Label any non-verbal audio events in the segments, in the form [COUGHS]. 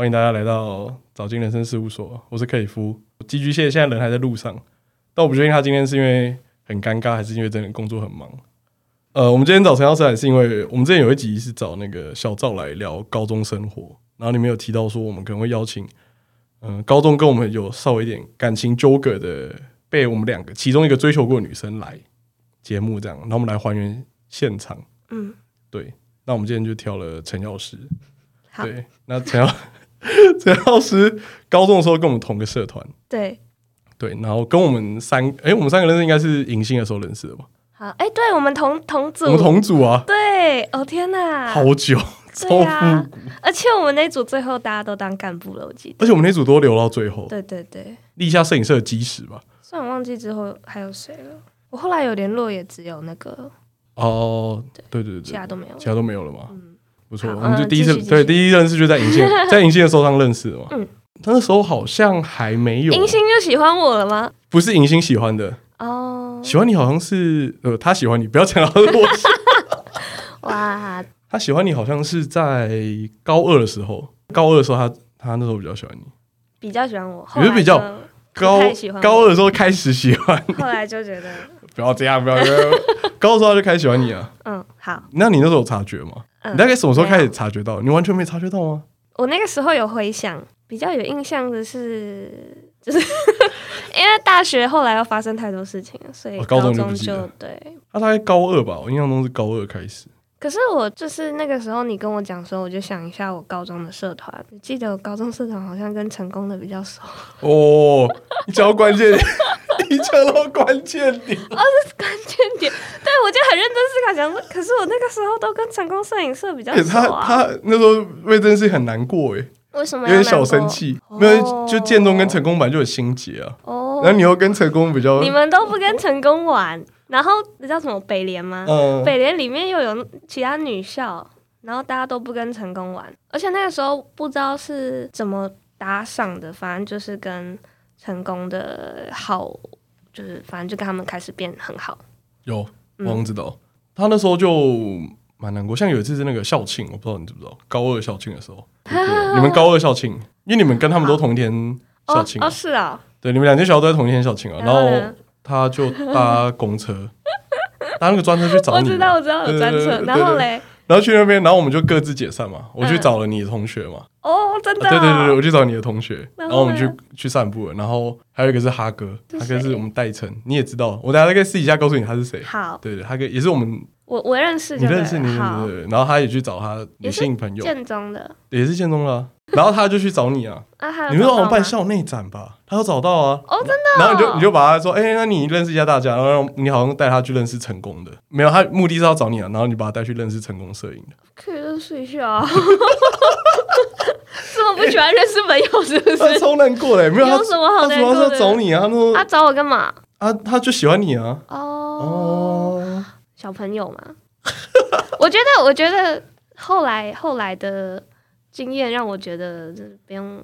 欢迎大家来到早金人生事务所，我是克里夫。寄居蟹现在人还在路上，但我不确定他今天是因为很尴尬，还是因为真的工作很忙。呃，我们今天找陈药师来是因为我们之前有一集是找那个小赵来聊高中生活，然后里面有提到说我们可能会邀请，嗯、呃，高中跟我们有稍微一点感情纠葛的，被我们两个其中一个追求过的女生来节目这样，然后我们来还原现场。嗯，对，那我们今天就挑了陈药师。好对，那陈药 [LAUGHS] 陈老师高中的时候跟我们同个社团。对，对，然后跟我们三，哎，我们三个认识应该是迎新的时候认识的吧？好，哎，对，我们同同组，我们同组啊。对，哦天哪，好久，超复古。而且我们那组最后大家都当干部了，我记得。而且我们那组都留到最后。对对对，立下摄影社的基石吧。虽然忘记之后还有谁了，我后来有联络也只有那个。哦，对对对，其他都没有，其他都没有了嘛。嗯，不错，我们就第一次对第一认识就在银杏，[LAUGHS] 在银杏的时候上认识的嘛。嗯，他那时候好像还没有。银杏就喜欢我了吗？不是银杏喜欢的哦，喜欢你好像是呃，他喜欢你，不要讲到我。[LAUGHS] 哇，他喜欢你好像是在高二的时候，高二的时候他他那时候比较喜欢你，比较喜欢我，也是比较高高二的时候开始喜欢，后来就觉得。[LAUGHS] 不要这样，不要这样。高中就开始喜欢你啊。嗯，好。那你那时候有察觉吗？你大概什么时候开始察觉到？你完全没察觉到吗？我那个时候有回想，比较有印象的是，[LAUGHS] 就是 [LAUGHS] 因为大学后来要发生太多事情了，所以高中就对。他大概高二吧，我印象中是高二开始。可是我就是那个时候，你跟我讲说，我就想一下我高中的社团，记得我高中社团好像跟成功的比较熟。哦，你讲到关键，你讲到关键点，哦，这是关键点。对，我就很认真思考，想说，可是我那个时候都跟成功摄影社比较熟啊。他他那时候为这件事很难过哎，为什么有点小生气？没有，就建中跟成功版就有心结啊。哦，然后你又跟成功比较，你们都不跟成功玩。然后你知道什么北联吗？嗯、北联里面又有其他女校，然后大家都不跟成功玩，而且那个时候不知道是怎么搭上的，反正就是跟成功的好，就是反正就跟他们开始变很好。有，我知道，嗯、他那时候就蛮难过。像有一次是那个校庆，我不知道你知不知道，高二校庆的时候，[LAUGHS] 你们高二校庆，因为你们跟他们都同一天校庆、啊、哦，哦，是啊，对，你们两间学校都在同一天校庆啊，然后。他就搭公车，[LAUGHS] 搭那个专车去找你。我知道，我知道有专车。然后嘞，然后去那边，然后我们就各自解散嘛。我去找了你的同学嘛。哦，真的。对对对，我去找你的同学，然后我们去去散步了。然后还有一个是哈哥，哈哥是我们代称，你也知道。我等下可以私底下告诉你他是谁。好。对对，哈哥也是我们。我我认识。你认识你？对对对。然后他也去找他女性朋友。建中的。也是建中的。[LAUGHS] 然后他就去找你啊，你们好像办校内展吧？他有找到啊，哦，真的。然后你就你就把他说，哎，那你认识一下大家，然后你好像带他去认识成功的，没有，他目的是要找你啊，然后你把他带去认识成功摄影的，可以认识一下啊。[LAUGHS] 这么不喜欢认识朋友是不是？他超难过嘞，没有，他什么好难过的？他主要是找你啊，他说他找我干嘛？啊，他就喜欢你啊。哦，小朋友嘛。我觉得，我觉得后来后来的。经验让我觉得，就是不用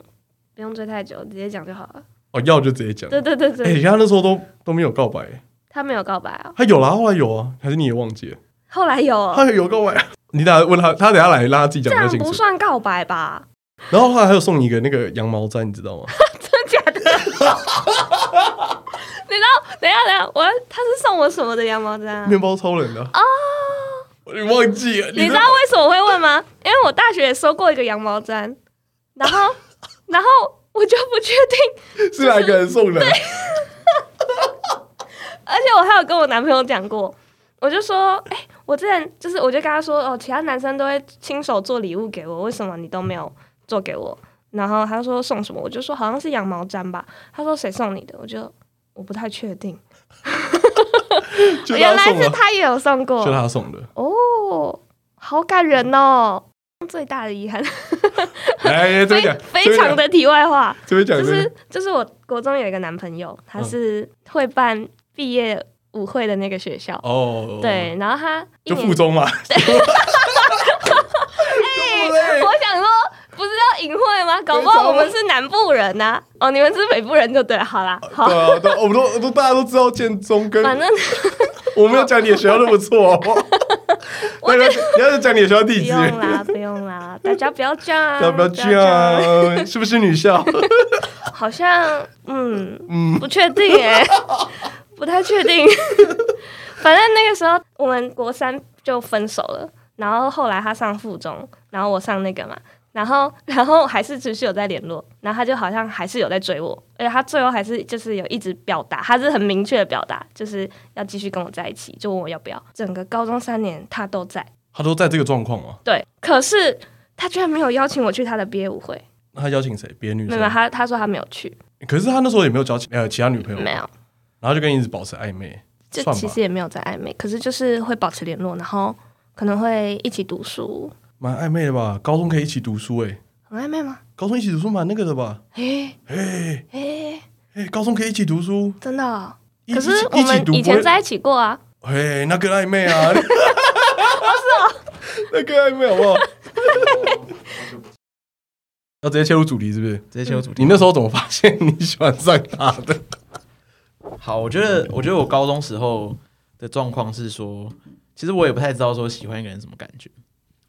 不用追太久，直接讲就好了。哦，要就直接讲。对对对对。哎，他那时候都都没有告白。他没有告白啊？他有啦，后来有啊，还是你也忘记了？后来有。他有告白。你等下问他，他等下来让他自己讲。这样不算告白吧？然后后来还有送你一个那个羊毛毡，你知道吗？[LAUGHS] 真的假的？[LAUGHS] 你知道？等下等下，我他是送我什么的羊毛毡？面包超人的。哦。你忘记了？你知道为什么我会问吗？因为我大学也收过一个羊毛毡，然后，[LAUGHS] 然后我就不确定是哪个人送的。[LAUGHS] 而且我还有跟我男朋友讲过，我就说，哎、欸，我之前就是，我就跟他说，哦，其他男生都会亲手做礼物给我，为什么你都没有做给我？然后他说送什么，我就说好像是羊毛毡吧。他说谁送你的？我就我不太确定。[LAUGHS] 原来是他也有送过，是他送的哦，好感人哦！最大的遗憾，[LAUGHS] 哎，[LAUGHS] 非非常的题外话，就是就是我国中有一个男朋友，他是会办毕业舞会的那个学校。哦，对，然后他就附中嘛，[LAUGHS] 对，我想说。不是要隐晦吗？搞不好我们是南部人呐、啊，哦，你们是北部人就对了。好啦，好，对啊，对，我们都都大家都知道建中跟，反正我没有讲你的学校那么错，[LAUGHS] 我你要是讲你的学校地址，不用啦，不用啦，[LAUGHS] 大家不要这样，不要不要这样，[LAUGHS] 是不是女校？好像，嗯嗯，不确定哎、欸，不太确定。反正那个时候我们国三就分手了，然后后来他上附中，然后我上那个嘛。然后，[LAUGHS] 然后还是持续有在联络，然后他就好像还是有在追我，而且他最后还是就是有一直表达，他是很明确的表达，就是要继续跟我在一起，就问我要不要。整个高中三年他都在，他都在这个状况吗？对，可是他居然没有邀请我去他的毕业舞会。那他邀请谁？别的女生？没有，他他说他没有去。可是他那时候也没有交其呃其他女朋友，没有，然后就跟你一直保持暧昧，就其实也没有在暧昧，可是就是会保持联络，然后可能会一起读书，蛮暧昧的吧？高中可以一起读书哎、欸。很暧昧吗？高中一起读书蛮那个的吧？嘿，嘿，嘿，嘿，高中可以一起读书，真的、哦？可是我们以前在一起过啊。[LAUGHS] 嘿，那个暧昧啊！不 [LAUGHS] 是啊，[LAUGHS] 那个暧昧好不好？要直接切入主题是不是？直接切入主题。你那时候怎么发现你喜欢上他的？好，我觉得，我觉得我高中时候的状况是说，其实我也不太知道说喜欢一个人什么感觉，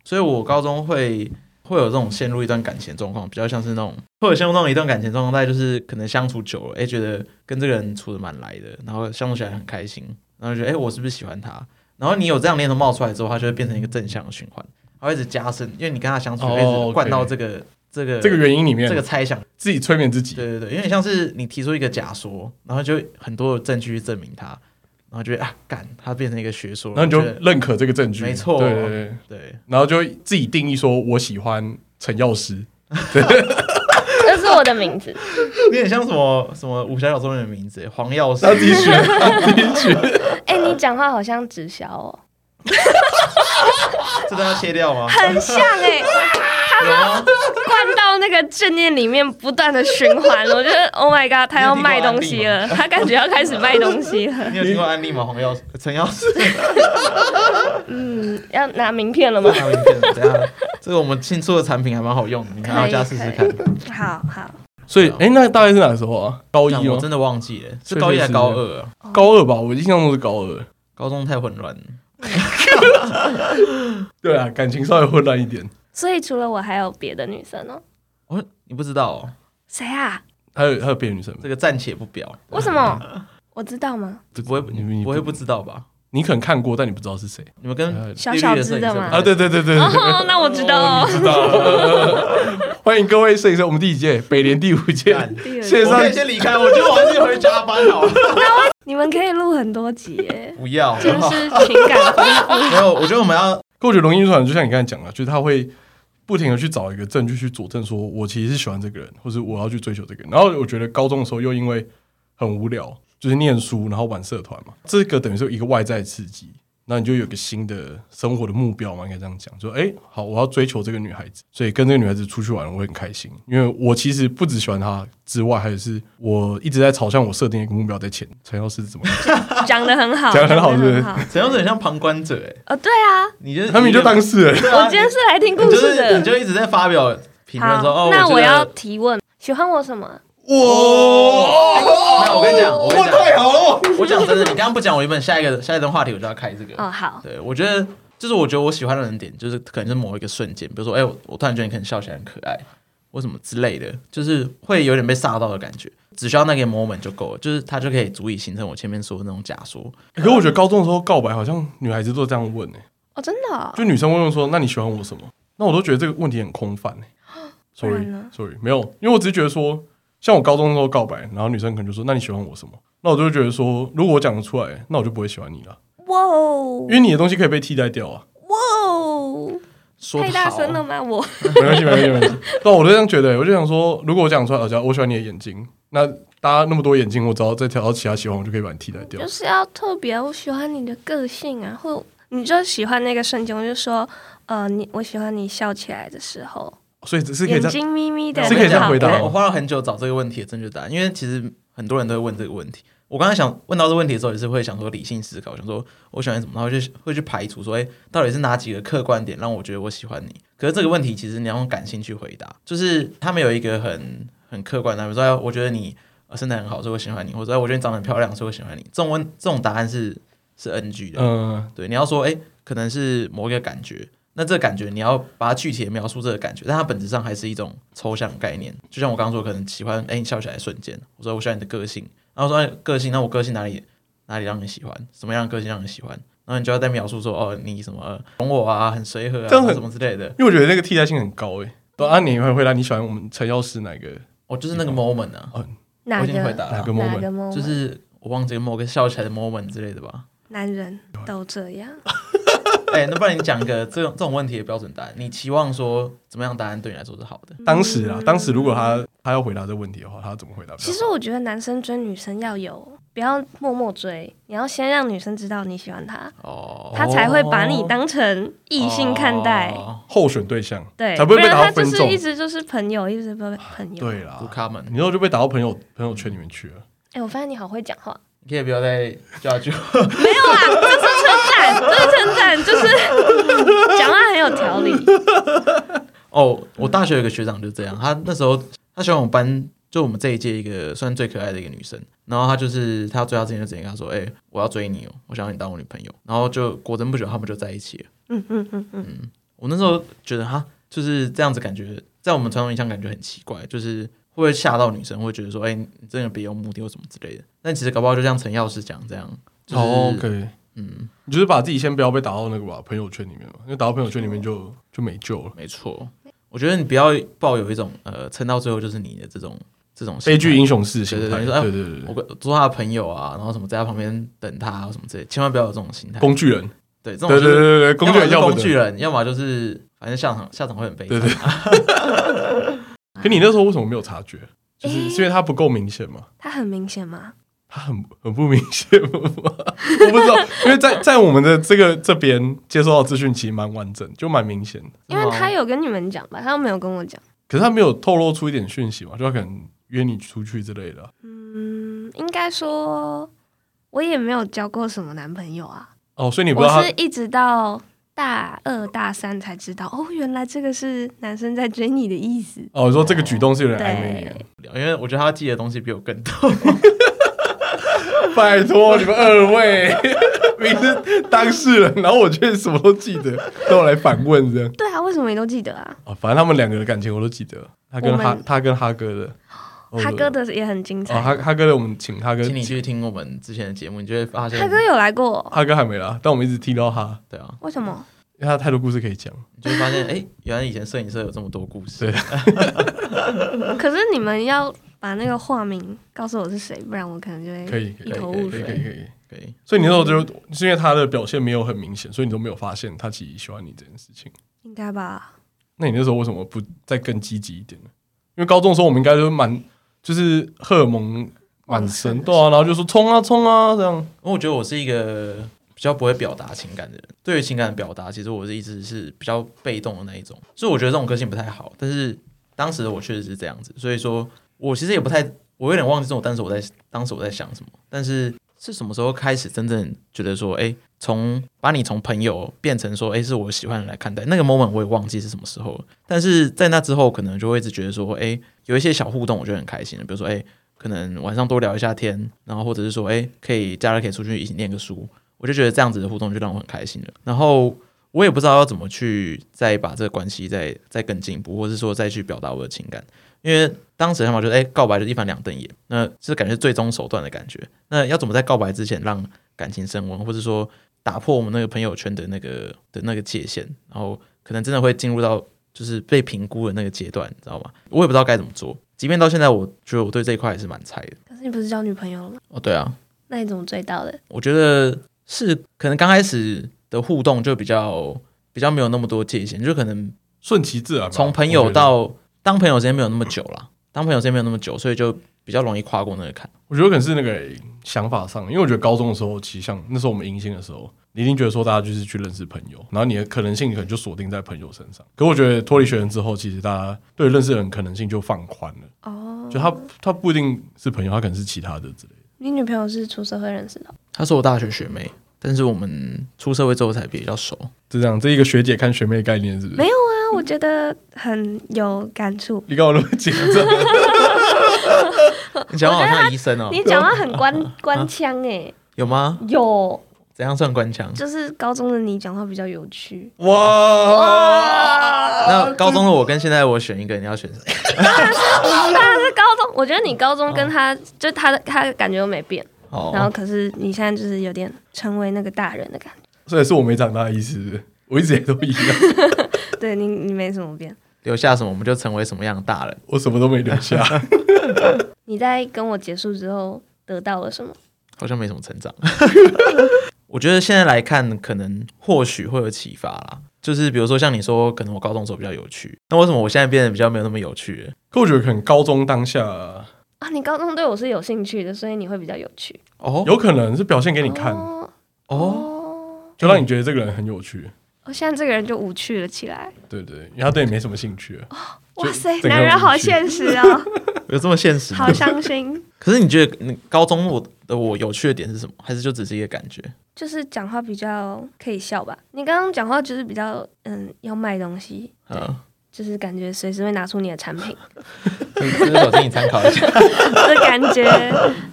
所以我高中会。会有这种陷入一段感情状况，比较像是那种，会有陷入那种一段感情状况，大概就是可能相处久了，哎，觉得跟这个人处得蛮来的，然后相处起来很开心，然后觉得，哎，我是不是喜欢他？然后你有这样念头冒出来之后，它就会变成一个正向的循环，它会一直加深，因为你跟他相处，一直灌到这个、oh, okay. 这个这个原因里面，这个猜想，自己催眠自己。对对对，因为像是你提出一个假说，然后就很多的证据去证明它。然后觉得啊，干，他变成一个学说，然后你就认可这个证据，没错，对对对，对，然后就自己定义说，我喜欢陈药师，[LAUGHS] 这是我的名字，有点像什么什么武侠小说里的名字，黄药师，自己选，自己选。[LAUGHS] 哎，你讲话好像直销哦，[LAUGHS] 这都要切掉吗？很像哎。灌到那个正念里面，不断的循环。我觉得，Oh my god，他要卖东西了，他感觉要开始卖东西了。[LAUGHS] 你有听过安利吗？黄药师、陈药师。[LAUGHS] 嗯，要拿名片了吗？拿名片，等下，这个我们新出的产品还蛮好用的，你看大家试试看。好好。所以，哎，那大概是哪个时候啊？高一吗？我真的忘记了，是高一还是高二？高二吧，我印象中是高二。高中太混乱了。[LAUGHS] 对啊，感情稍微混乱一点。所以除了我，还有别的女生哦。哦，你不知道哦？谁啊？还有还有别的女生？这个暂且不表。为什么？我知道吗？不会，你不会不知道吧？你可能看过，但你不知道是谁。你们跟小小子的吗？啊，对对对对。哦，那我知道。知道。[LAUGHS] 欢迎各位摄影师，我们第几届？北联第五届。线上先离开，我就还是回加班好了。你们可以录很多集耶。不要，真是情感。没有，我觉得我们要。我觉得龙应传就像你刚才讲的，就是他会。不停的去找一个证据去佐证，说我其实是喜欢这个人，或是我要去追求这个人。然后我觉得高中的时候又因为很无聊，就是念书，然后玩社团嘛，这个等于是一个外在刺激。那你就有个新的生活的目标嘛，应该这样讲，说哎，好，我要追求这个女孩子，所以跟这个女孩子出去玩，我会很开心，因为我其实不只喜欢她之外，还是我一直在朝向我设定一个目标在前。陈药师怎么样？[LAUGHS] 讲的很好，讲的很好，是不是？陈药师很像旁观者，哎，哦，对啊，你就他们就当事人。我今天是来听故事的，你就一直在发表评论说，哦，那我要提问，喜欢我什么？哇！那我跟你讲，我跟你讲，太好了！我讲真的，你刚刚不讲，我原本下一个下一段话题我就要开这个。哦，好。对，我觉得就是我觉得我喜欢的人点，就是可能是某一个瞬间，比如说，哎，我突然觉得你可能笑起来很可爱，或什么之类的，就是会有点被吓到的感觉。只需要那个 moment 就够了，就是它就可以足以形成我前面说的那种假说。可是我觉得高中的时候告白，好像女孩子都这样问呢。哦，真的？就女生问问说：“那你喜欢我什么？”那我都觉得这个问题很空泛 [GASPS] 呢。Sorry，Sorry，没有，因为我只是觉得说。像我高中的时候告白，然后女生可能就说：“那你喜欢我什么？”那我就会觉得说：“如果我讲得出来，那我就不会喜欢你了。”哇哦！因为你的东西可以被替代掉啊！哇哦！太大声了吗？我没关系，没关系，没关系。[LAUGHS] 那我就这样觉得，我就想说，如果我讲出来，我我喜欢你的眼睛，那大家那么多眼睛，我只要再挑到其他喜欢，我就可以把你替代掉。就是要特别，我喜欢你的个性啊，或你就喜欢那个瞬间，我就说：“呃，你我喜欢你笑起来的时候。”所以只是可以这样，眼睛眯眯的，是可以这样回答。我花了很久找这个问题的正确答案，因为其实很多人都会问这个问题。我刚才想问到这个问题的时候，也是会想说理性思考，想说我喜欢什么，然后就会去排除说，哎，到底是哪几个客观点让我觉得我喜欢你？可是这个问题其实你要用感性去回答，就是他们有一个很很客观的，比如说，我觉得你身材很好，所以我喜欢你，或者我觉得你长得很漂亮，所以我喜欢你。这种问这种答案是是 NG 的。嗯，对，你要说，哎。可能是某一个感觉，那这个感觉你要把它具体的描述这个感觉，但它本质上还是一种抽象概念。就像我刚刚说，可能喜欢哎，你笑起来的瞬间，我说我喜欢你的个性，然后说个性，那我个性哪里哪里让你喜欢？什么样的个性让你喜欢？然后你就要再描述说哦，你什么懂我啊，很随和啊，这样什么之类的。因为我觉得那个替代性很高诶。对啊，你会回答你喜欢我们陈药师哪个？哦，就是那个 moment 啊。哦，哪个？哪个 moment？就是我忘记某个笑起来的 moment 之类的吧。男人都这样。[LAUGHS] 哎、欸，那不然你讲一个这种这种问题的标准答案？你期望说怎么样答案对你来说是好的？当时啊，当时如果他他要回答这个问题的话，他要怎么回答？其实我觉得男生追女生要有，不要默默追，你要先让女生知道你喜欢她，哦，他才会把你当成异性看待，哦、候选对象，对，才不会被打到分众。一直就是朋友，一直不朋友。对啦，你之后就被打到朋友朋友圈里面去了。哎、欸，我发现你好会讲话。你可以不要再叫句没有啊，赞，这是称赞，就是 [LAUGHS] 讲话很有条理。哦，我大学有个学长就这样，他那时候他喜欢我们班，就我们这一届一个算最可爱的一个女生，然后他就是他要追她之前就直接跟她说：“哎、欸，我要追你哦，我想要你当我女朋友。”然后就果真不久，他们就在一起了。嗯嗯嗯嗯，我那时候觉得哈，就是这样子感觉，在我们传统印象感觉很奇怪，就是。会不会吓到女生？会觉得说，哎、欸，你真的别有目的或什么之类的。但其实搞不好就像陈药师讲这样，就是哦，OK，嗯，你就是把自己先不要被打到那个吧，朋友圈里面嘛，因为打到朋友圈里面就就没救了。没错，我觉得你不要抱有一种呃，撑到最后就是你的这种这种悲剧英雄式心态。对对对，对对对，我做他的朋友啊，然后什么在他旁边等他什么之类，千万不要有这种心态。工具人，对，这种对对对对，工具人要工具人，要么就是反正下场下场会很悲惨。对对 [LAUGHS] 可你那时候为什么没有察觉？就是是因为他不够明显吗？他很明显吗？他很很不明显吗？[LAUGHS] 我不知道，因为在在我们的这个这边接收到资讯其实蛮完整，就蛮明显的。因为他有跟你们讲吧，他又没有跟我讲。可是他没有透露出一点讯息嘛？就他可能约你出去之类的。嗯，应该说我也没有交过什么男朋友啊。哦，所以你不知道他是一直到。大二大三才知道哦，原来这个是男生在追你的意思。哦，说这个举动是有点暧昧的，因为我觉得他记的东西比我更多。[LAUGHS] 拜托你们二位，[LAUGHS] 你是当事人，然后我却什么都记得，让我来反问这样。对啊，为什么你都记得啊？哦，反正他们两个的感情我都记得，他跟哈，他跟哈哥的，[GASPS] 哈哥的也很精彩。哈哈哥的，我们请哈哥，请你去听我们之前的节目，你就会发现哈哥有来过，哈哥还没来，但我们一直听到他。对啊，为什么？因为他太多故事可以讲，你就会发现，哎、欸，原来以前摄影社有这么多故事。对，[LAUGHS] [LAUGHS] 可是你们要把那个化名告诉我是谁，不然我可能就会可以一头雾水。可以可以可以，可以，可，以。所以你那时候就是因为他的表现没有很明显，所以你都没有发现他其实喜欢你这件事情。应该吧？那你那时候为什么不再更积极一点呢？因为高中的时候我们应该都蛮就是荷尔蒙满身，对啊，然后就说冲啊冲啊这样。因为我觉得我是一个。比较不会表达情感的人，对于情感的表达，其实我是一直是比较被动的那一种，所以我觉得这种个性不太好。但是当时的我确实是这样子，所以说我其实也不太，我有点忘记这种，但是我在当时我在想什么。但是是什么时候开始真正觉得说，哎，从把你从朋友变成说，哎，是我喜欢来看待，那个 moment 我也忘记是什么时候。但是在那之后，可能就会一直觉得说，哎，有一些小互动，我就很开心了。比如说，哎，可能晚上多聊一下天，然后或者是说，哎，可以假日可以出去一起念个书。我就觉得这样子的互动就让我很开心了，然后我也不知道要怎么去再把这个关系再再更进一步，或者是说再去表达我的情感，因为当时他们觉得，哎，告白就一翻两瞪眼，那是感觉最终手段的感觉。那要怎么在告白之前让感情升温，或者说打破我们那个朋友圈的那个的那个界限，然后可能真的会进入到就是被评估的那个阶段，你知道吗？我也不知道该怎么做。即便到现在，我觉得我对这一块还是蛮菜的。可是你不是交女朋友了吗？哦，对啊。那你怎么追到的？我觉得。是可能刚开始的互动就比较比较没有那么多界限，就可能顺其自然。从朋友到当朋友时间没有那么久了，当朋友时间没有那么久，所以就比较容易跨过那个坎。我觉得可能是那个想法上，因为我觉得高中的时候，其实像那时候我们迎新的时候，你一定觉得说大家就是去认识朋友，然后你的可能性可能就锁定在朋友身上。可我觉得脱离学生之后，其实大家对认识的人可能性就放宽了。哦，就他他不一定是朋友，他可能是其他的之类的。你女朋友是出社会认识的？她是我大学学妹，但是我们出社会之后才比较熟。就这样，这一个学姐看学妹的概念是不是？没有啊，我觉得很有感触。你跟我那么紧张？[LAUGHS] 你讲话好像医生哦。你讲话很官官腔哎。有吗？有。怎样算官腔？就是高中的你讲话比较有趣。哇！哇那高中的我跟现在我选一个，你要选谁？当然是当然是高中。我觉得你高中跟他，哦、就他的他的感觉都没变。哦。然后可是你现在就是有点成为那个大人的感觉。所以是我没长大的意思，我一直也都一样。[LAUGHS] 对你，你没什么变。留下什么，我们就成为什么样的大人。我什么都没留下。[LAUGHS] 你在跟我结束之后得到了什么？好像没什么成长。[LAUGHS] 我觉得现在来看，可能或许会有启发啦。就是比如说像你说，可能我高中时候比较有趣，那为什么我现在变得比较没有那么有趣？可我觉得可能高中当下啊，你高中对我是有兴趣的，所以你会比较有趣。哦，有可能是表现给你看。哦，哦，就让你觉得这个人很有趣。我现在这个人就无趣了起来。对对，因为他对你没什么兴趣。哦，哇塞，男人好现实哦！[LAUGHS] 有这么现实？好伤心。[LAUGHS] 可是你觉得你高中我的我有趣的点是什么？还是就只是一个感觉？就是讲话比较可以笑吧。你刚刚讲话就是比较嗯，要卖东西，嗯，就是感觉随时会拿出你的产品。[LAUGHS] 就是我给你参考一下，[LAUGHS] 这感觉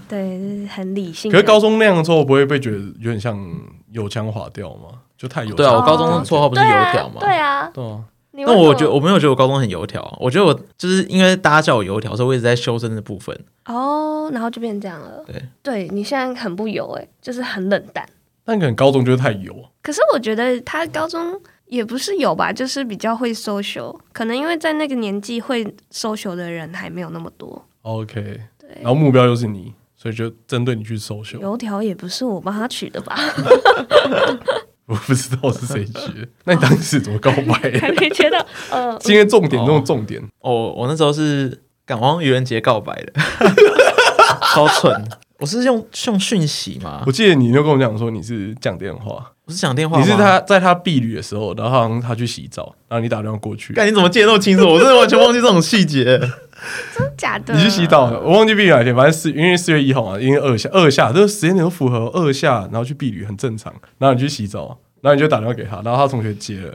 对，就是很理性。可是高中那样的时候，不会被觉得有点像油腔滑调吗？就太油。对啊，我高中的绰号不是油条吗？对啊，对啊。那我觉得我没有觉得我高中很油条，我觉得我就是因为大家叫我油条，所以我一直在修身的部分。哦，然后就变成这样了。对，对你现在很不油哎，就是很冷淡。但可能高中就是太油。可是我觉得他高中也不是有吧，就是比较会 social，可能因为在那个年纪会 social 的人还没有那么多。OK，对，然后目标又是你，所以就针对你去 social。油条也不是我帮他取的吧？[LAUGHS] 我不知道是谁取的，那你当时怎么告白？[LAUGHS] 还没接到，呃，今天重点中的重点。哦，我那时候是赶往愚人节告白的，[LAUGHS] 超蠢。我是用用讯息吗？我记得你就跟我讲说你是讲电话，我是讲电话。你是他在他避旅的时候，然后好像他去洗澡，然后你打电话过去。干，你怎么记得那么清楚？我真的完全忘记这种细节。真假的？你去洗澡，我忘记避旅哪天，反正四因为四月一号嘛，因为二下二下，这个时间点都符合二下，然后去避旅很正常。然后你去洗澡，然后你就打电话给他，然后他同学接了，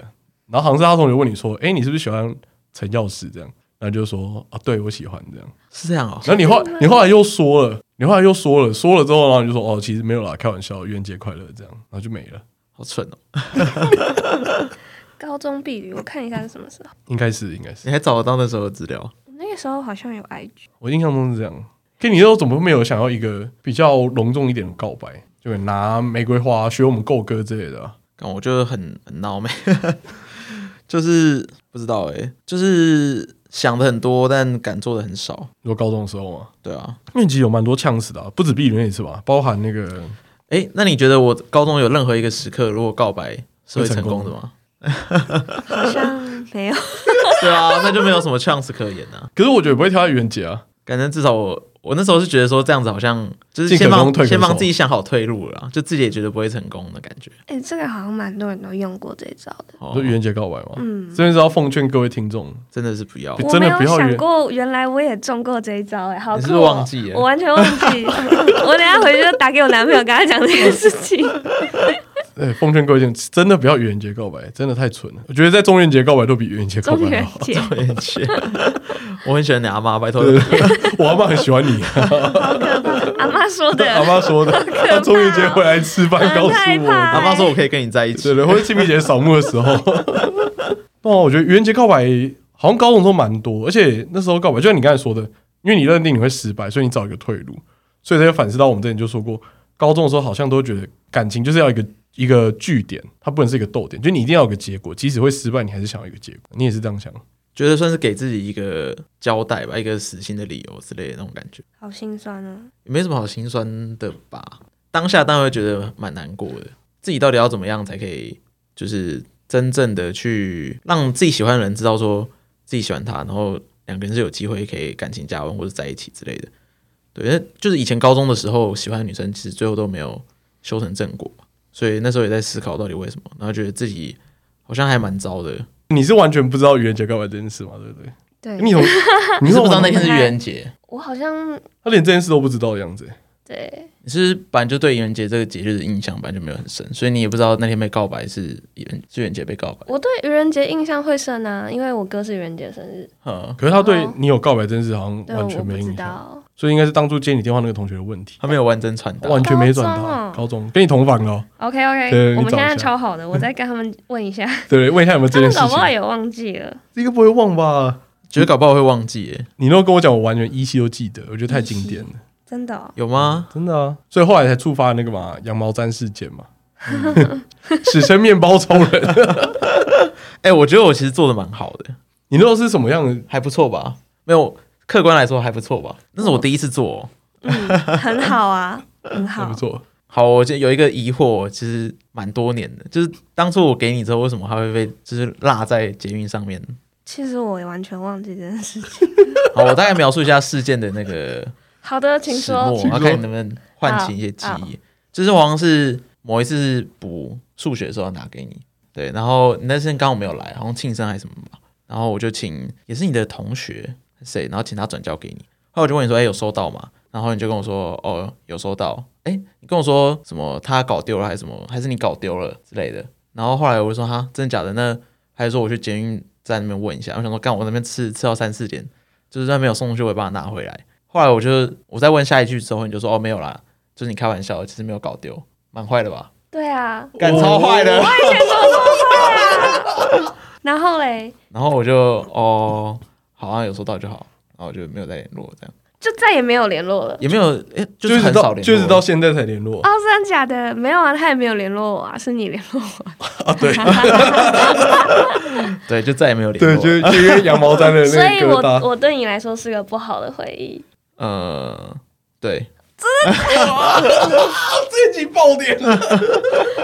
然后好像是他同学问你说：“哎，你是不是喜欢陈耀时？”这样，然后就说：“啊，对我喜欢这样。”是这样哦。然后你后你后来又说了。你后来又说了，说了之后，然后你就说哦，其实没有啦，开玩笑，愚人节快乐这样，然后就没了，好蠢哦。[LAUGHS] 高中毕旅，我看一下是什么时候？应该是，应该是。你还找得到那时候的资料？那个时候好像有 IG，我印象中是这样。可你又怎么没有想要一个比较隆重一点的告白？就拿玫瑰花学我们够歌之类的、啊？我觉得很很闹没，[LAUGHS] 就是不知道哎、欸，就是。想的很多，但敢做的很少。你说高中的时候吗？对啊，因为其实有蛮多呛死的、啊，不止毕业那一次吧，包含那个……哎、欸，那你觉得我高中有任何一个时刻，如果告白是会成功的吗？好像没有。对啊，那就没有什么 chance 可言啊。[LAUGHS] 可是我觉得不会挑在愚人节啊，感觉至少我。我那时候是觉得说这样子好像就是先帮先帮自己想好退路了，就自己也觉得不会成功的感觉。哎、欸，这个好像蛮多人都用过这一招的。哦，就愚人节告白嘛。嗯，这边是要奉劝各位听众，真的是不要，真的不要。我没有想过，原来我也中过这一招、欸，哎，好酷、喔。你是不是忘记了？我完全忘记。[LAUGHS] 我等下回去就打给我男朋友，跟他讲这件事情。对，奉劝各位，真的不要愚人节告白，真的太蠢了。我觉得在中元节告白都比愚人节告白好。中元节，[LAUGHS] 我很喜欢你阿妈，拜托。[LAUGHS] 我阿妈很喜欢你。阿妈说的，阿妈说的。她中元节回来吃饭，告诉我，阿妈说我可以跟你在一起。对对，[LAUGHS] 或者清明节扫墓的时候。哦，我觉得愚人节告白好像高中都蛮多，而且那时候告白，就像你刚才说的，因为你认定你会失败，所以你找一个退路，所以这就反思到我们之前就说过，高中的时候好像都觉得感情就是要一个。一个句点，它不能是一个逗点，就你一定要有个结果，即使会失败，你还是想要一个结果。你也是这样想？觉得算是给自己一个交代吧，一个死心的理由之类的那种感觉。好心酸啊，也没什么好心酸的吧？当下当然会觉得蛮难过的，自己到底要怎么样才可以，就是真正的去让自己喜欢的人知道说自己喜欢他，然后两个人是有机会可以感情加温或者在一起之类的。对，就是以前高中的时候喜欢的女生，其实最后都没有修成正果。所以那时候也在思考到底为什么，然后觉得自己好像还蛮糟的。你是完全不知道愚人节告白这件事吗？对不对？对。你从 [LAUGHS] 你是不知道那天是愚人节？我好像他连这件事都不知道的样子。对。你是本来就对愚人节这个节日的印象本来就没有很深，所以你也不知道那天被告白是愚愚人节被告白。我对愚人节印象会深啊，因为我哥是愚人节生日。[LAUGHS] 嗯，可是他对你有告白这件事好像完全没印象，所以应该是当初接你电话那个同学的问题。他没有完整传达，完全没转达。高中跟你同房哦。OK OK，我们现在超好的，我再跟他们问一下。对，问一下有没有这件事情。搞不好也忘记了，应该不会忘吧？觉得搞不好会忘记耶。你如果跟我讲，我完全依稀都记得，我觉得太经典了。真的、哦、有吗？真的啊，所以后来才触发那个嘛羊毛毡事件嘛，[LAUGHS] 史称面包超人。[LAUGHS] 哎、欸，我觉得我其实做的蛮好的。你那时候是什么样的？还不错吧？没有，客观来说还不错吧？那是我第一次做、哦嗯，很好啊，很好，还不错。好，我就有一个疑惑，其实蛮多年的，就是当初我给你之后，为什么它会被就是落在捷运上面？其实我也完全忘记这件事情。[LAUGHS] 好，我大概描述一下事件的那个。好的，请说。我要看你能不能唤起一些记忆。就是好像是某一次补数学的时候拿给你，对，然后你那天刚好没有来，好像庆生还是什么吧，然后我就请也是你的同学谁，然后请他转交给你。后来我就问你说，哎、欸，有收到吗？然后你就跟我说，哦，有收到。哎、欸，你跟我说什么？他搞丢了还是什么？还是你搞丢了之类的？然后后来我就说，哈，真的假的？那还是说我去捷运站那边问一下？我想说，干我那边吃吃到三四点，就是那边有送东西，我也把它拿回来。后来我就我再问下一句之后，你就说哦，没有啦，就是你开玩笑，其实没有搞丢，蛮坏的吧？对啊，干超坏的，我以前坏啊。[LAUGHS] 然后嘞，然后我就哦，好像有收到就好，然后我就没有再联络，这样就再也没有联络了，也没有，哎，就是很少联络，就是到现在才联络。哦，真的假的？没有啊，他也没有联络我啊，是你联络我啊？[LAUGHS] 对，[LAUGHS] 对，就再也没有联络，对，就就因为羊毛毡的那个，所以我我对你来说是个不好的回忆。呃，对，真的，[LAUGHS] 自己爆点了，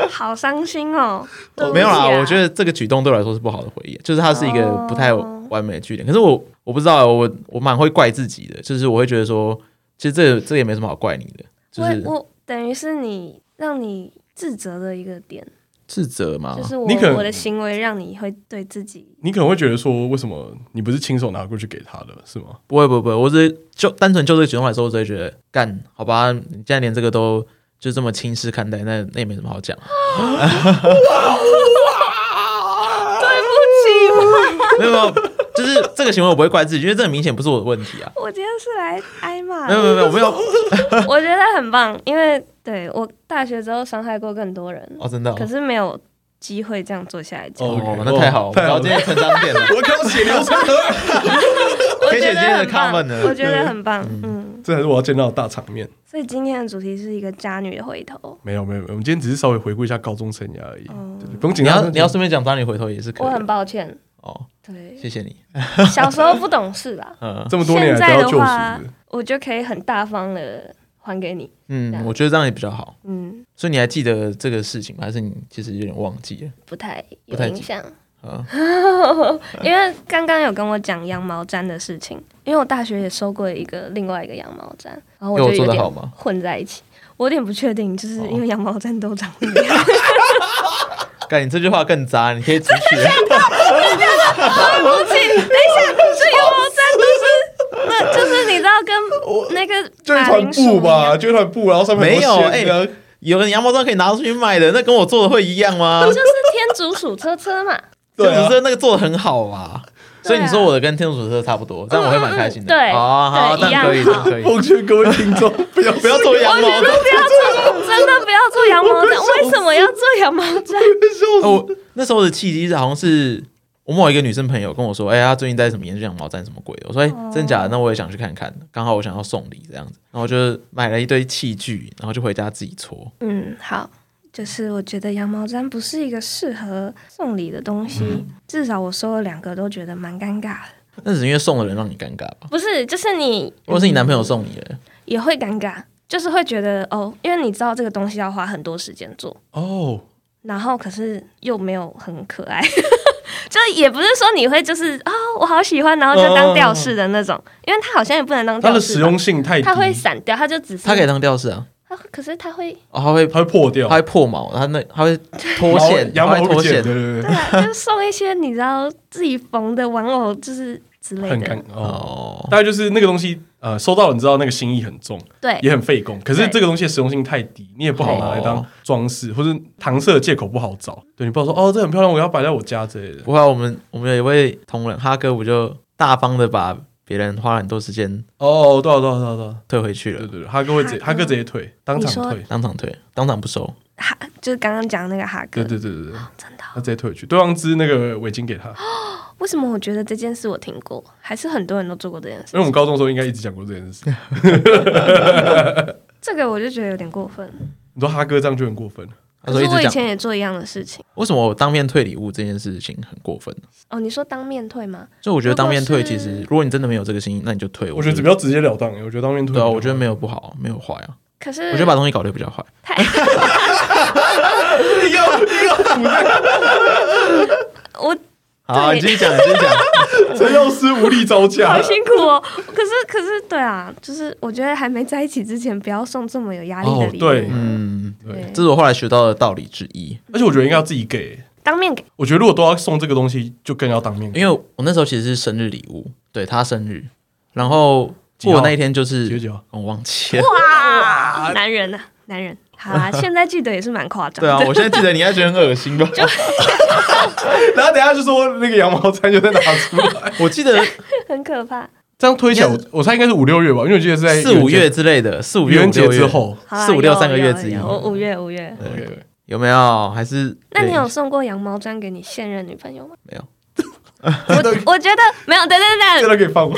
好伤心哦。[LAUGHS] 没有啦，我觉得这个举动对我来说是不好的回忆，就是它是一个不太完美的句点。可是我我不知道，我我蛮会怪自己的，就是我会觉得说，其实这这也没什么好怪你的，就是我，我等于是你让你自责的一个点。自责吗？就是我，我的行为让你会对自己，你可能会觉得说，为什么你不是亲手拿过去给他的，是吗？不会，不会，不会，我只是就单纯就这个举动来说，我只会觉得干，好吧，你现在连这个都就这么轻视看待，那那也没什么好讲。[LAUGHS] 对不起，没 [LAUGHS] 有没有，就是这个行为我不会怪自己，因为这很明显不是我的问题啊。我今天是来挨骂，没有没有没有没有，[LAUGHS] 我觉得很棒，因为。对，我大学之后伤害过更多人。哦，真的，可是没有机会这样坐下来讲。哦，那太好了，然后今天成长点了，[LAUGHS] 我看到血流成河，[LAUGHS] 可以写今天的 comment 我觉得很棒，嗯，这才是我要见到的大场面。所以今天的主题是一个渣女的回头，没有没有没有，我们今天只是稍微回顾一下高中生涯而已，不用紧张。你要你要顺便讲渣女回头也是可以，我很抱歉哦，对，谢谢你。[LAUGHS] 小时候不懂事啦，嗯，这么多年来都要救赎，我就可以很大方的。还给你，嗯，我觉得这样也比较好，嗯，所以你还记得这个事情吗？还是你其实有点忘记了？不太有印象，[LAUGHS] 因为刚刚有跟我讲羊毛毡的事情，因为我大学也收过一个另外一个羊毛毡，然后我觉得有点混在一起，我有点不确定，就是因为羊毛毡都长一样。[LAUGHS] 干，你这句话更渣，你可以出去。对不起，等一下，这羊毛毡都是。那就是你知道跟那个就一团布吧，就一团布，然后上面没有哎，有人羊毛毡可以拿出去卖的，那跟我做的会一样吗？就是天竺鼠车车嘛，[LAUGHS] 天竺鼠车那个做的很好嘛，所以你说我的跟天竺鼠车差不多，这样我会蛮开心的。对，好好，那可以，可以。奉劝各位听众，不 [LAUGHS] 要不要做羊毛毡，不要做，真的不要做羊毛毡。为什么要做羊毛毡？我，那时候的契机是好像是。我某一个女生朋友跟我说：“哎、欸，她最近在什么研究羊毛毡什么鬼的？”我说：“哎、欸，真假的？那我也想去看看。刚好我想要送礼这样子，然后就买了一堆器具，然后就回家自己搓。”嗯，好，就是我觉得羊毛毡不是一个适合送礼的东西，嗯、至少我收了两个都觉得蛮尴尬的。那是因为送的人让你尴尬吧？不是，就是你，如果是你男朋友送你的，嗯、也会尴尬，就是会觉得哦，因为你知道这个东西要花很多时间做哦，然后可是又没有很可爱。就也不是说你会就是啊、哦，我好喜欢，然后就当吊饰的那种，呃、因为它好像也不能当吊饰。它的实用性太低，它会散掉，它就只是它可以当吊饰啊。它可是它会哦，它会它会破掉，它会破毛，它那它会脱线，[LAUGHS] 羊毛脱线，对对对，对啊，就送一些你知道自己缝的玩偶，就是之类的。很干哦，大概就是那个东西。呃，收到了你知道那个心意很重，对，也很费工。可是这个东西的实用性太低，你也不好拿来当装饰，或者搪塞的借口不好找。对，你不好说哦，这很漂亮，我要摆在我家之类的。不过我们我们有一位同仁哈哥，我就大方的把别人花了很多时间哦，多少多少多少多少退回去了。对对对，哈哥会直哈哥直接退，当场退，当场退，当场不收。哈，就是刚刚讲那个哈哥，对对对对对，真的，他直接退回去，对方织那个围巾给他。[GASPS] 为什么我觉得这件事我听过，还是很多人都做过这件事？因为我们高中的时候应该一直讲过这件事。[LAUGHS] 这个我就觉得有点过分。你说哈哥这样就很过分。可是我以前也做一样的事情。为什么我当面退礼物这件事情很过分？哦，你说当面退吗？就我觉得当面退，其实如果你真的没有这个心意，那你就退。我觉得比较直截了当。我觉得当面退，对啊，我觉得没有不好，没有坏啊。可是我觉得把东西搞得比较坏。太 [LAUGHS] 我。[LAUGHS] 好，你继续讲，你继续讲。[LAUGHS] 陈药师无力招架，好辛苦哦。可是，可是，对啊，就是我觉得还没在一起之前，不要送这么有压力的礼物。对，嗯，对，这是我后来学到的道理之一。而且我觉得应该要自己给，当面给。我觉得如果都要送这个东西，就更要当面给。因为我那时候其实是生日礼物，对他生日，然后过那一天就是几号？我忘记了。哇，男人啊，男人。好啊，现在记得也是蛮夸张。对啊，我现在记得你还觉得很恶心吧？就 [LAUGHS] 然后等下就说那个羊毛毡就在拿出来。[LAUGHS] 我记得 [LAUGHS] 很可怕。这样推起来，我猜应该是五六月吧，因为我记得是在四五月之类的，四五月节之后，四五六三个月之一。我五月五月。有没有？还是？那你有送过羊毛毡给你现任女朋友吗？没有。我我觉得没有，等等等，这都可以放。不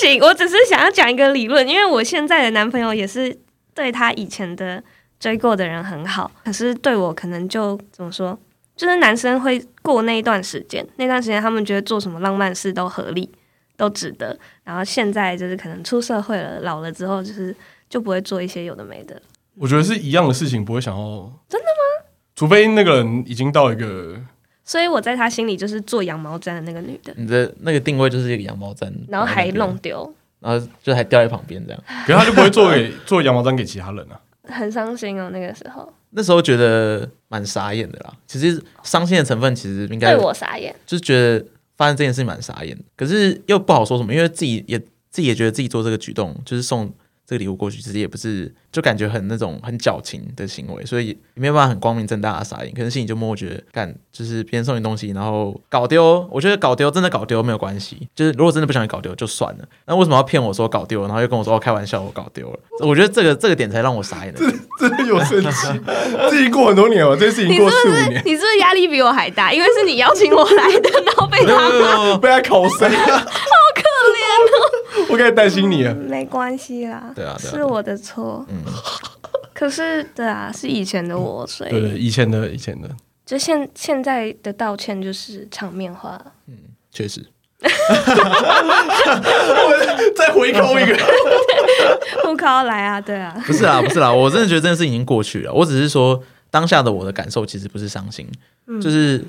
行，我只是想要讲一个理论，因为我现在的男朋友也是对他以前的。追过的人很好，可是对我可能就怎么说，就是男生会过那一段时间，那段时间他们觉得做什么浪漫事都合理，都值得。然后现在就是可能出社会了，老了之后就是就不会做一些有的没的。我觉得是一样的事情，不会想要真的吗？除非那个人已经到一个，所以我在他心里就是做羊毛毡的那个女的。你的那个定位就是一个羊毛毡，然后还弄丢，然后就还掉在旁边这样。可是他就不会做给做羊毛毡给其他人啊。很伤心哦，那个时候。那时候觉得蛮傻眼的啦。其实伤心的成分其实应该对我傻眼，就是觉得发生这件事情蛮傻眼的。可是又不好说什么，因为自己也自己也觉得自己做这个举动就是送。这个礼物过去其实也不是，就感觉很那种很矫情的行为，所以没有办法很光明正大的撒盐。可是心里就默默觉得，干就是别人送你东西，然后搞丢，我觉得搞丢真的搞丢没有关系，就是如果真的不想搞丢就算了。那为什么要骗我说搞丢，然后又跟我说哦开玩笑我搞丢了？我觉得这个这个点才让我傻眼的。真的有生气，这已经过很多年了，这件事情过四五年。你是不是压力比我还大？因为是你邀请我来的，然后被他被他口水。[LAUGHS] [LAUGHS] 我开始担心你啊，没关系啦，对啊，是我的错。嗯，可是对啊，是以前的我，所以对以前的以前的，就现现在的道歉就是场面话。嗯，确实。再回扣一个，[LAUGHS] 互扣来啊，对啊，不是啊，不是啦，我真的觉得这件事已经过去了。我只是说当下的我的感受其实不是伤心，就是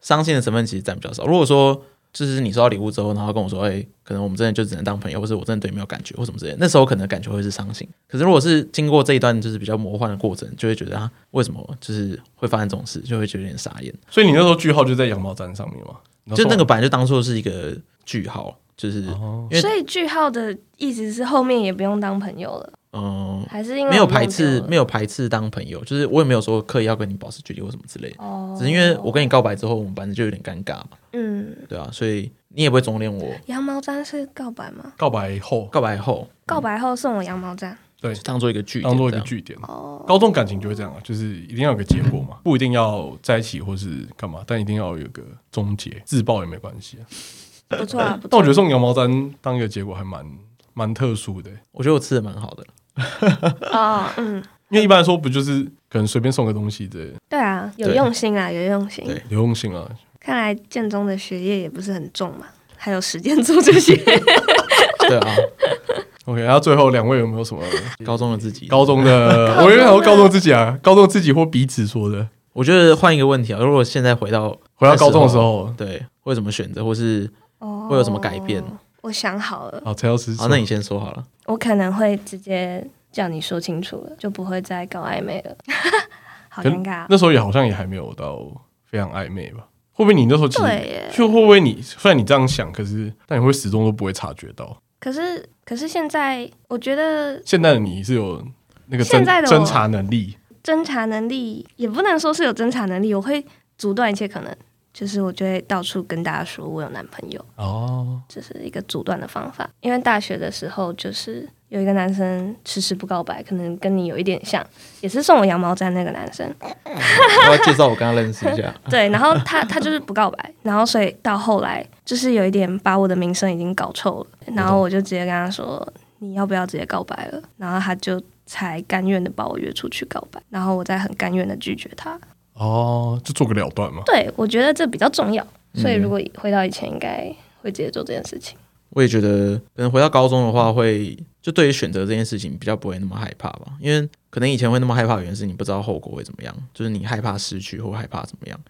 伤心的成分其实占比较少。如果说。就是你收到礼物之后，然后跟我说：“哎、欸，可能我们真的就只能当朋友，或是我真的对你没有感觉，或什么之类的。”那时候可能感觉会是伤心。可是如果是经过这一段就是比较魔幻的过程，就会觉得啊，为什么就是会发生这种事，就会觉得有点傻眼。所以你那时候句号就在羊毛毡上面嘛？就那个本来就当做是一个句号，就是所以句号的意思是后面也不用当朋友了。嗯，还是因为没有排斥，没有排斥当朋友，就是我也没有说刻意要跟你保持距离或什么之类的。哦，只是因为我跟你告白之后，我们班就有点尴尬嘛。嗯，对啊，所以你也不会总恋我。羊毛毡是告白吗？告白后，告白后，告白后送我羊毛毡，对，当做一个句，当做一个据点。哦，高中感情就会这样啊，就是一定要有个结果嘛，不一定要在一起或是干嘛，但一定要有个终结，自爆也没关系啊。不错啊，但我觉得送羊毛毡当一个结果还蛮蛮特殊的。我觉得我吃的蛮好的。[LAUGHS] 哦，嗯，因为一般来说不就是可能随便送个东西的？对啊，有用心啊，有用心，对，有用心啊。看来建中的学业也不是很重嘛，还有时间做这些。[LAUGHS] 对啊。OK，然后最后两位有没有什么高中的自己？高中的，[LAUGHS] 我以为还有高中的自己啊，高中自己或彼此说的。我觉得换一个问题啊，如果现在回到回到高中的时候，对，会怎么选择，或是会有什么改变？我想好了。好，陈老师，好，那你先说好了。我可能会直接叫你说清楚了，就不会再搞暧昧了。[LAUGHS] 好尴尬。那时候也好像也还没有到非常暧昧吧？会不会你那时候其实，就会不会你虽然你这样想，可是但你会始终都不会察觉到。可是可是现在我觉得，现在的你是有那个现在的侦查能力，侦查能力也不能说是有侦查能力，我会阻断一切可能。就是我就会到处跟大家说我有男朋友哦，这是一个阻断的方法。因为大学的时候，就是有一个男生迟迟不告白，可能跟你有一点像，也是送我羊毛毡那个男生。[LAUGHS] 我要介绍我跟他认识一下。[LAUGHS] 对，然后他他就是不告白，然后所以到后来就是有一点把我的名声已经搞臭了，然后我就直接跟他说，你要不要直接告白了？然后他就才甘愿的把我约出去告白，然后我再很甘愿的拒绝他。哦，就做个了断嘛。对，我觉得这比较重要，所以如果回到以前，应该会直接做这件事情。我也觉得，可能回到高中的话，会就对于选择这件事情比较不会那么害怕吧。因为可能以前会那么害怕，原因是你不知道后果会怎么样，就是你害怕失去或害怕怎么样。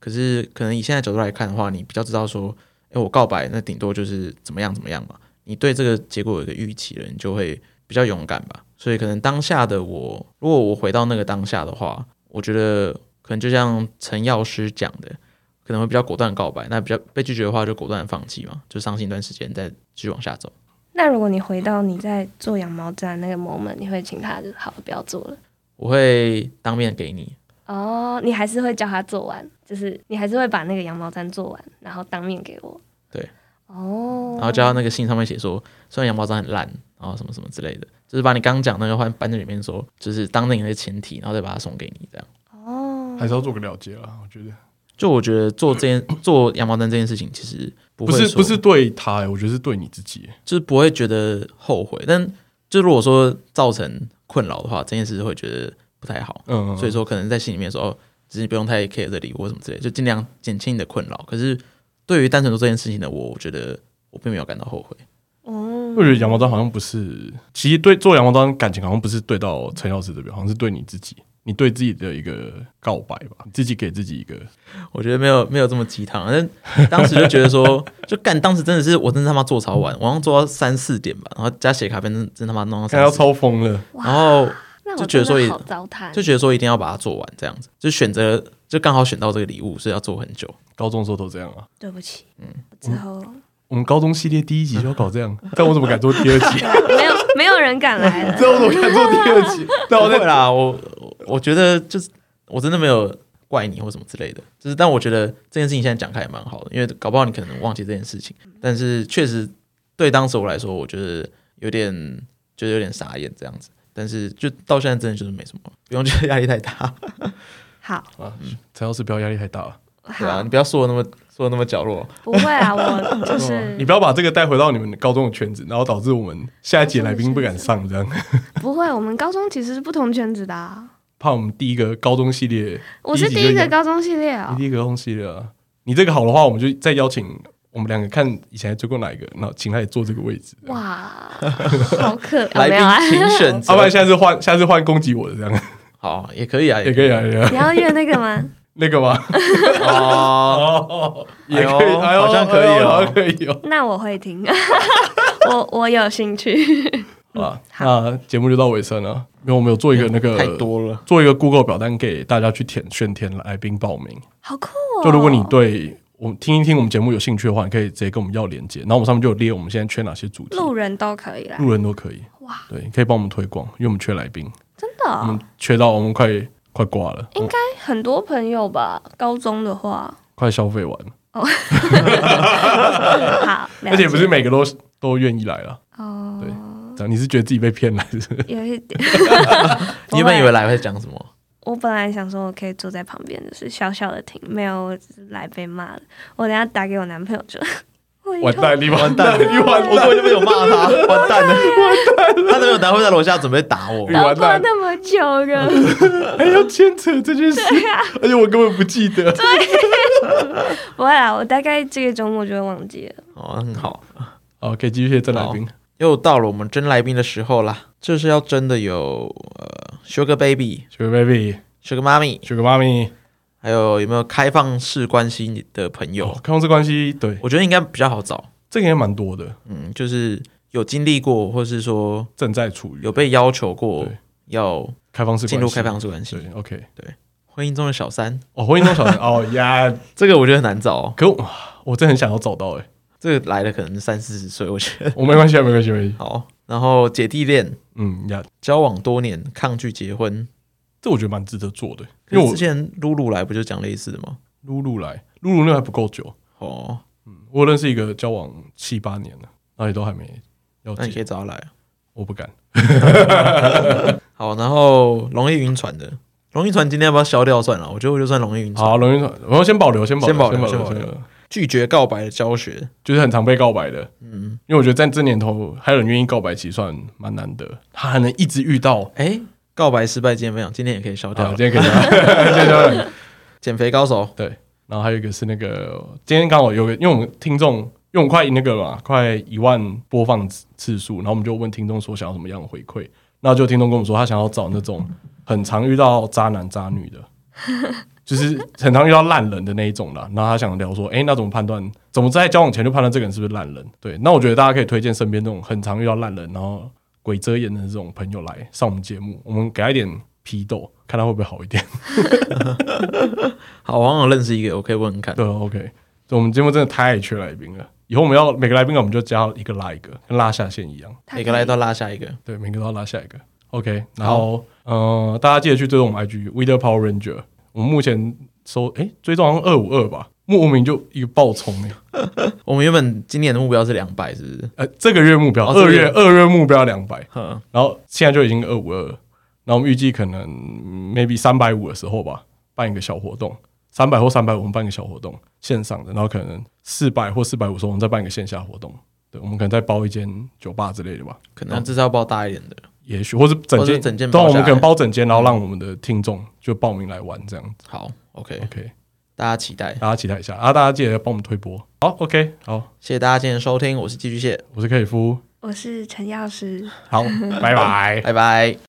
可是可能以现在角度来看的话，你比较知道说，哎，我告白那顶多就是怎么样怎么样嘛。你对这个结果有一个预期了，你就会比较勇敢吧。所以可能当下的我，如果我回到那个当下的话，我觉得。可能就像陈药师讲的，可能会比较果断告白。那比较被拒绝的话，就果断的放弃嘛，就伤心一段时间，再继续往下走。那如果你回到你在做羊毛毡那个 moment，你会请他就好不要做了？我会当面给你。哦，你还是会叫他做完，就是你还是会把那个羊毛毡做完，然后当面给我。对。哦。然后叫他那个信上面写说，虽然羊毛毡很烂，然后什么什么之类的，就是把你刚刚讲那个话搬在里面说，就是当那个前提，然后再把它送给你这样。还是要做个了结啦，我觉得。就我觉得做这件 [COUGHS] 做羊毛毡这件事情，其实不，不是不是对他，我觉得是对你自己，就是不会觉得后悔。但就如果说造成困扰的话，这件事会觉得不太好。嗯，嗯，所以说可能在心里面说，哦，自己不用太 care 这里或什么之类，就尽量减轻你的困扰。可是对于单纯做这件事情的我，我觉得我并没有感到后悔。哦，我觉得羊毛毡好像不是，其实对做羊毛毡感情好像不是对到陈老师这边，好像是对你自己。你对自己的一个告白吧，你自己给自己一个，我觉得没有没有这么鸡汤。但当时就觉得说，[LAUGHS] 就干，当时真的是我真的他妈做超晚，晚上做到三四点吧，然后加写卡片，真真他妈弄到三要超疯了。然后就觉得说，就觉得说一定要把它做完，这样子就选择，就刚好选到这个礼物，所以要做很久。高中的时候都这样啊？对不起，嗯，之后。我们高中系列第一集就要搞这样，[LAUGHS] 但我怎么敢做第二集？[LAUGHS] 没有，没有人敢来了。这我怎么敢做第二集？但我对啦，我我觉得就是我真的没有怪你或什么之类的，就是但我觉得这件事情现在讲开也蛮好的，因为搞不好你可能忘记这件事情，但是确实对当时我来说，我觉得有点觉得有点傻眼这样子，但是就到现在真的就是没什么，不用觉得压力太大。好啊，陈老师不要压力太大了。对啊，你不要说的那么说的那么角落。不会啊，我就是 [LAUGHS] 你不要把这个带回到你们高中的圈子，然后导致我们下一届来宾不敢上这样。不会，我们高中其实是不同圈子的啊。怕我们第一个高中系列，我是第一个高中系列啊。第一个高中系列啊，你这个好的话，我们就再邀请我们两个看以前追过哪一个，然后请他也坐这个位置。哇，好可 [LAUGHS] 来宾请选，要不然下次换下次换攻击我的这样。好，也可以啊，也可以啊。你要约那个吗？那个吗？哦，[LAUGHS] 也可以，好像可以哦，好像可以哦。那我会听，[LAUGHS] 我我有兴趣。啊，那节目就到尾声了。因为我们有做一个那个太多了，做一个 Google 表单给大家去填，选填来宾报名。好酷哦！就如果你对我们听一听我们节目有兴趣的话，你可以直接跟我们要连接，然后我们上面就有列我们现在缺哪些主题。路人都可以来，路人都可以。哇，对，可以帮我们推广，因为我们缺来宾。真的，我们缺到我们快。快挂了，应该很多朋友吧？高中的话，快消费完了。哦，[LAUGHS] 好，而且不是每个都都愿意来了。哦，对，这样你是觉得自己被骗了是不是？有一点。你原本以为来会讲什么？我本来想说我可以坐在旁边，就是小小的听，没有，我只是来被骂了。我等下打给我男朋友就。[LAUGHS] 完蛋！你完蛋！[LAUGHS] 你完蛋！我根本就没有骂他，完蛋了！完蛋了！他男朋友会在楼下准备打我。你完蛋！那么久了，[LAUGHS] 还要牵扯这件事，而且我根本不记得。对，不会啦，我大概这个周末就会忘记了。哦，很好。好，可以继续征来宾。又到了我们真来宾的时候啦，这是要真的有呃，Sugar Baby，Sugar Baby，Sugar Mommy，Sugar Mommy。还有有没有开放式关系的朋友？开放式关系，对，我觉得应该比较好找。这个也蛮多的，嗯，就是有经历过，或是说正在处于。有被要求过要开放式进入开放式关系。对，OK，对，婚姻中的小三。哦，婚姻中小三。哦呀，[LAUGHS] 这个我觉得很难找。可我真的很想要找到哎，这个来的可能三四十岁，我觉得。我没关系啊，没关系，没关系。好，然后姐弟恋，嗯呀，交往多年，抗拒结婚，这我觉得蛮值得做的。因为我之前露露来不就讲类似的吗？露露来，露露那还不够久哦。嗯，我认识一个交往七八年了，那也都还没要。那你可以找他来啊。我不敢。[LAUGHS] 好，然后容易晕船的，龙翼船今天要不要消掉算了？我觉得我就算容易晕船。好，龙翼船，我要先保留，先保留，先保留，先保留。拒绝告白的教学，就是很常被告白的。嗯，因为我觉得在这年头还有人愿意告白，其实算蛮难得。他还能一直遇到，哎，告白失败经验分享，今天也可以消掉。今天可以消 [LAUGHS] 掉。减肥高手，对。然后还有一个是那个，今天刚好有个，因为我们听众。因为我们快那个嘛，快一万播放次数，然后我们就问听众说想要什么样的回馈，那就听众跟我们说他想要找那种很常遇到渣男渣女的，[LAUGHS] 就是很常遇到烂人的那一种啦。然后他想聊说，哎，那怎么判断？怎么在交往前就判断这个人是不是烂人？对，那我觉得大家可以推荐身边那种很常遇到烂人，然后鬼遮眼的这种朋友来上我们节目，我们给他一点批斗，看他会不会好一点。[LAUGHS] 好，我好像认识一个，我可以问问看。对，OK，我们节目真的太缺来宾了。以后我们要每个来宾，我们就加一个拉一个，跟拉下线一样，每个来都拉下一个。对，每个都要拉下一个。OK，然后嗯、呃，大家记得去追踪我们 IG Weather Power Ranger。我们目前收哎、欸，追踪好像二五二吧，莫名就一个爆冲哎。[LAUGHS] 我们原本今年的目标是两百，是不是？呃，这个月目标二、哦、月二月目标两百，[LAUGHS] 嗯，然后现在就已经二五二，然后我们预计可能 maybe 三百五的时候吧，办一个小活动。三百或三百五，我们办个小活动，线上的，然后可能四百或四百五十，我们再办一个线下活动。对，我们可能再包一间酒吧之类的吧，可能至少要包大一点的，也许或者整间整间，对，我们可能包整间，然后让我们的听众就报名来玩这样子。好，OK OK，大家期待，大家期待一下啊！大家记得要帮我们推播。好，OK，好，谢谢大家今天收听，我是寄居蟹，我是克里夫，我是陈药师，好，拜拜，拜拜。